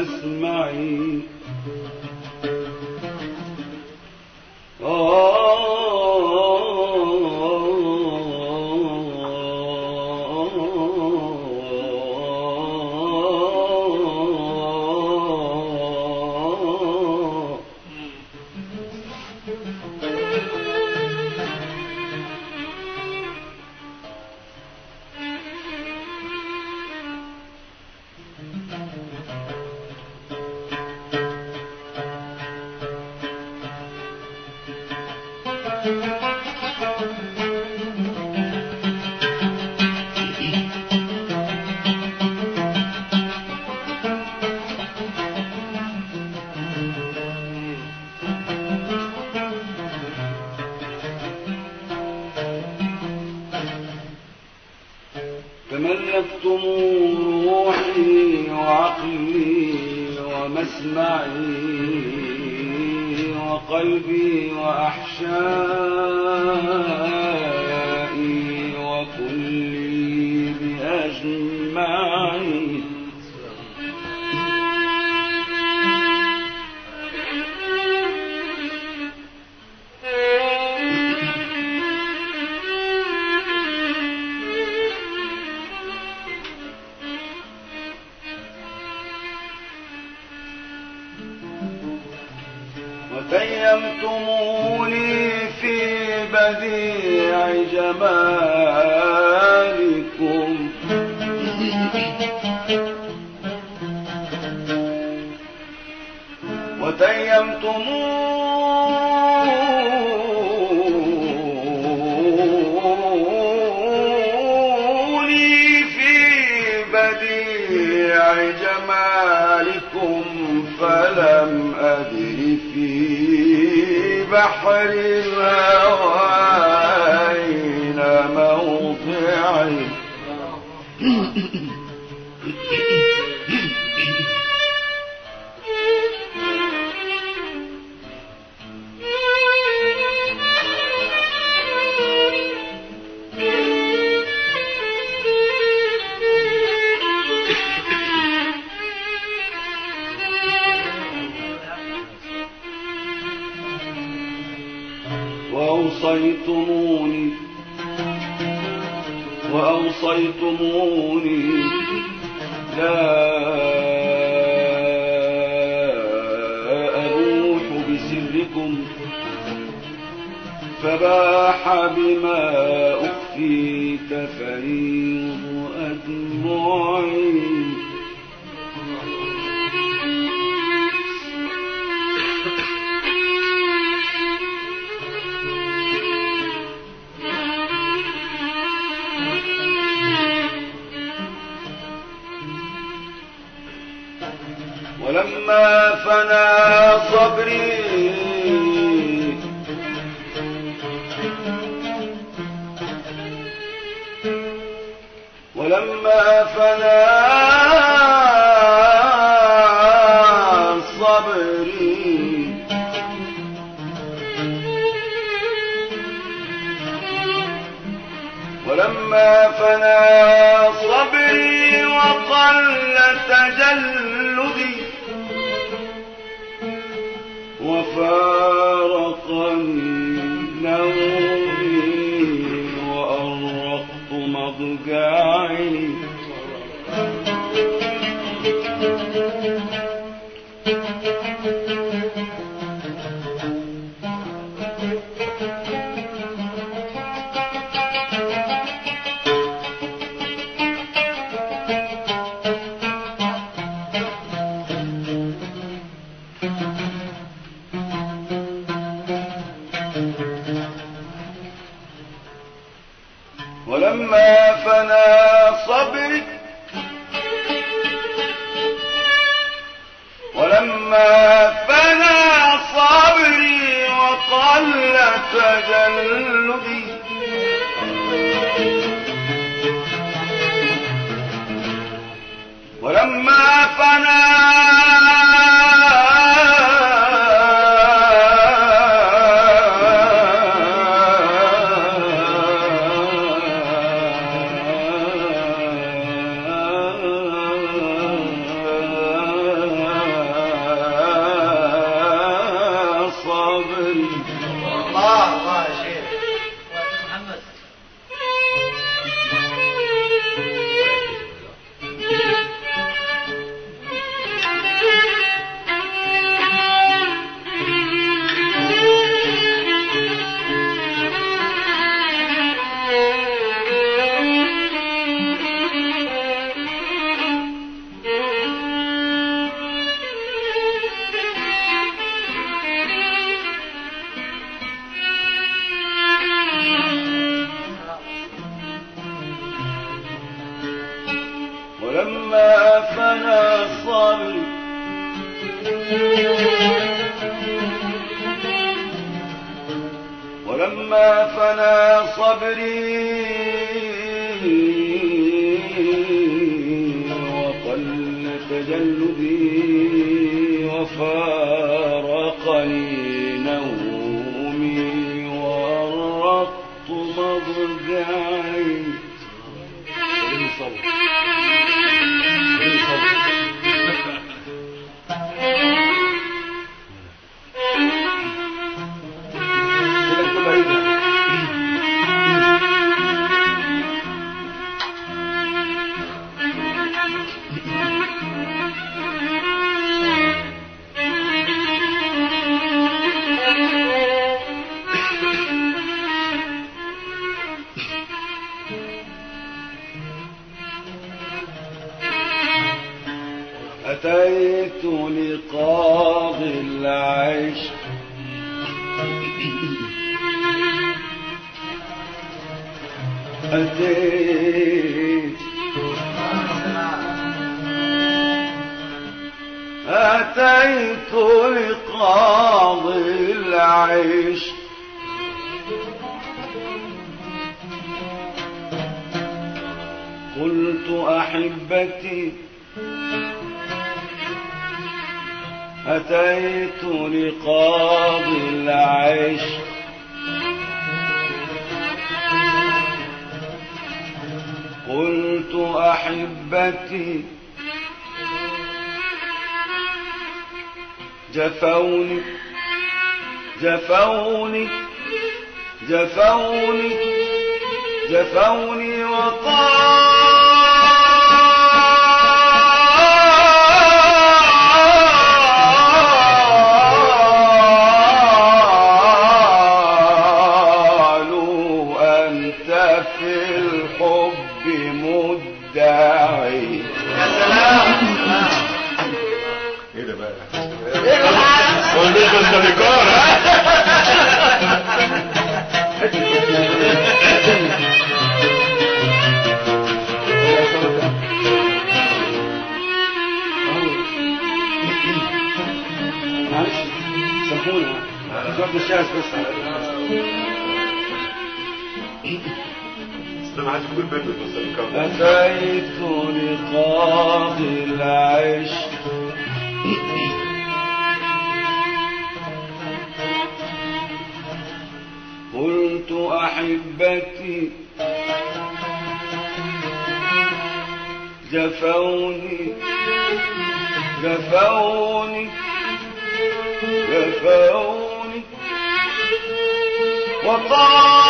وعقلي وتيمتموني في بديع جمالكم. وتيمتموني في بديع جمالكم فلم في بحر الهوى أين موضعي وأوصيتموني فنى صبري وقل تجلدي. وفارقني فنى صبري ولما فنى صبري وقل تجلدي ولما فنى أتيت لقاضي العيش. أتيت. أتيت لقاضي العيش. قلت أحبتي أتيت لقاضي العيش. قلت أحبتي جفوني جفوني جفوني جفوني وقالوا أتيت لقاضي العيش أحبتي. جفوني جفوني جفوني وقالوا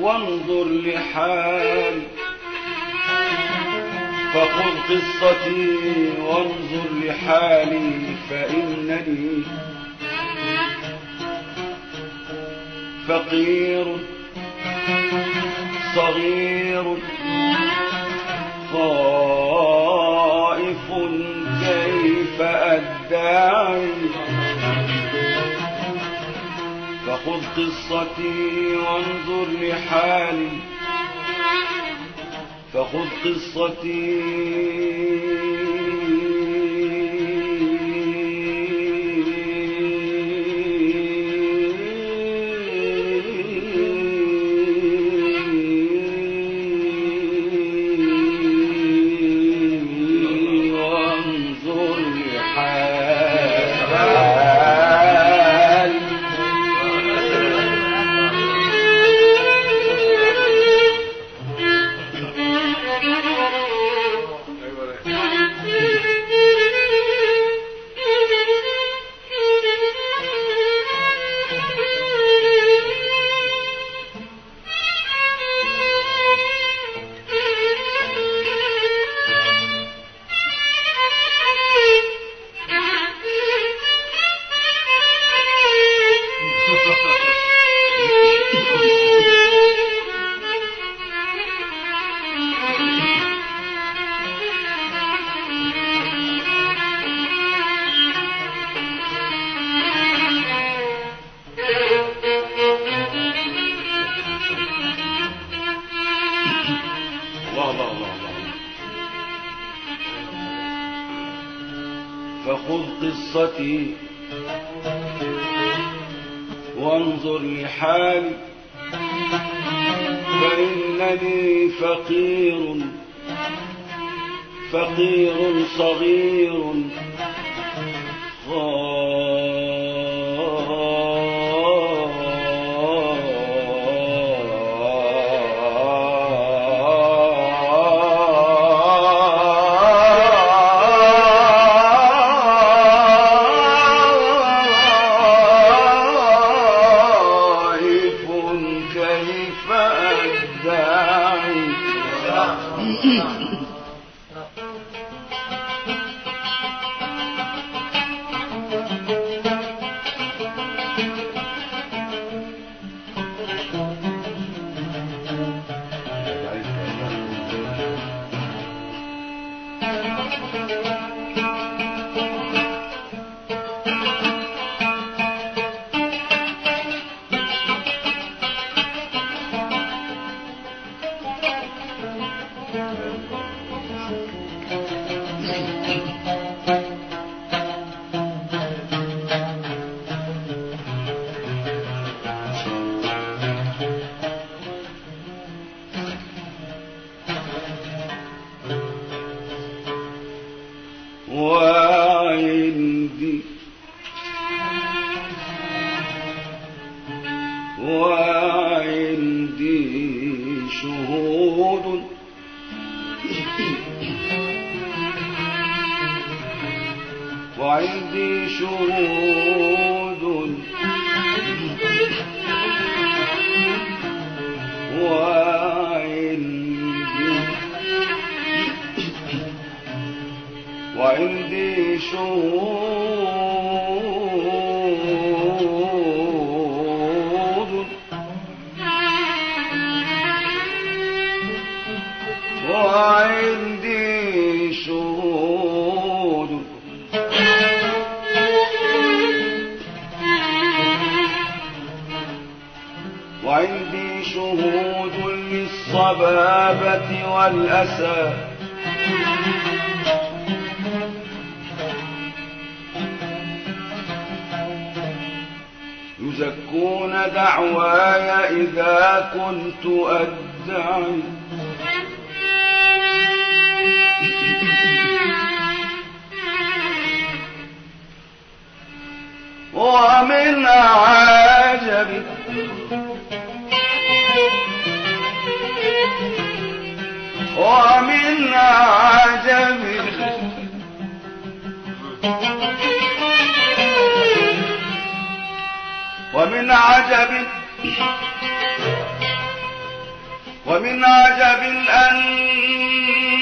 وانظر لحالي فخذ قصتي وانظر لحالي فإنني فقير صغير خائف كيف أدعي؟ قصتي وانظر لحالي. فخذ قصتي. فقير. فقير صغير. خائف شهود وعندي شهود. وعندي وعندي شهود. للصبابة والأسى. يزكون دعواي إذا كنت أدعي. ومن عجب عجب ومن عجب ومن عجب أني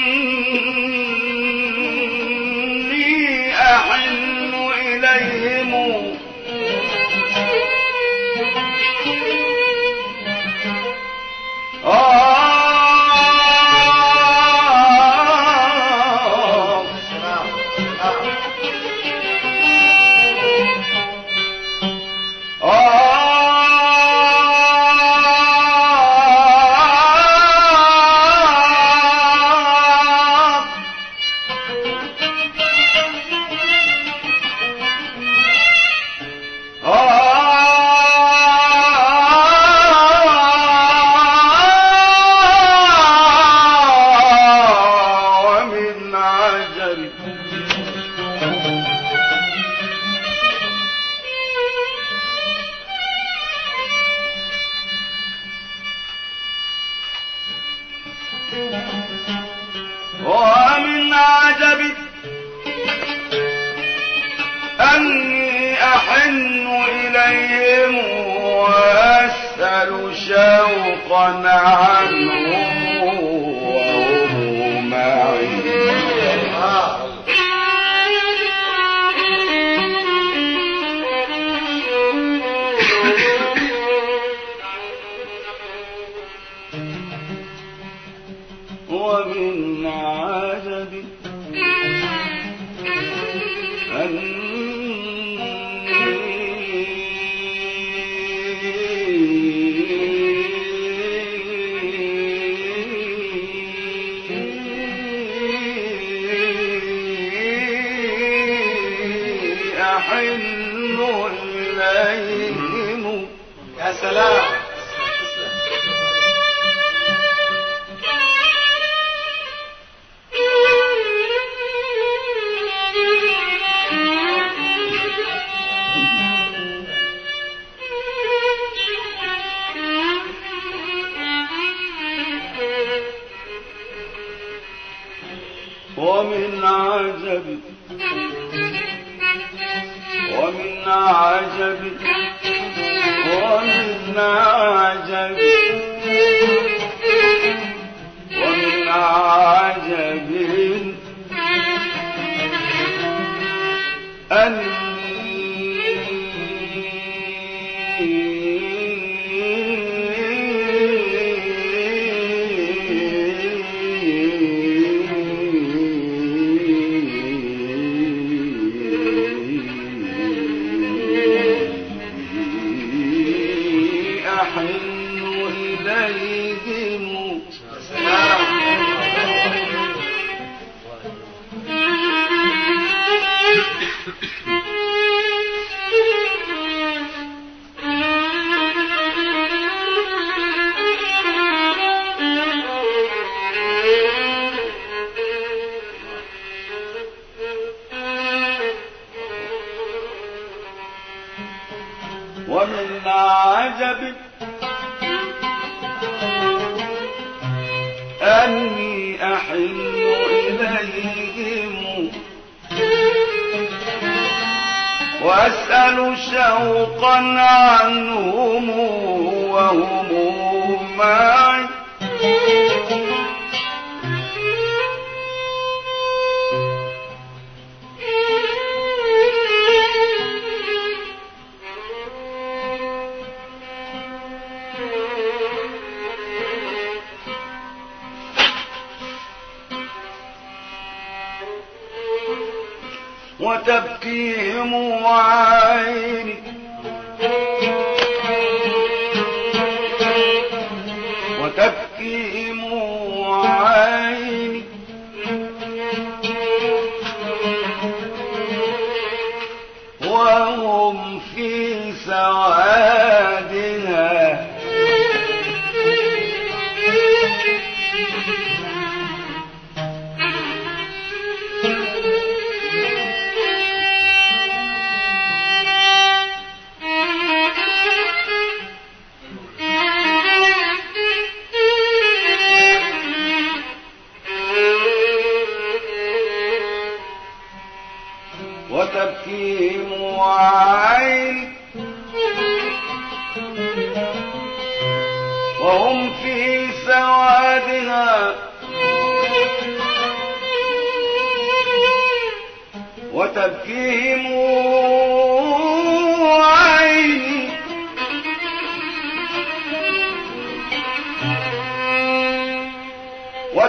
ومن عجب ومن عجب ومن عجب ومن عجب إليهم Thank you. وهم معي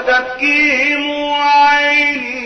وتفكيهم عين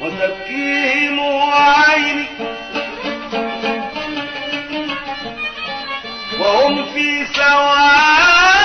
وتبكيهم عيني وهم في سوادها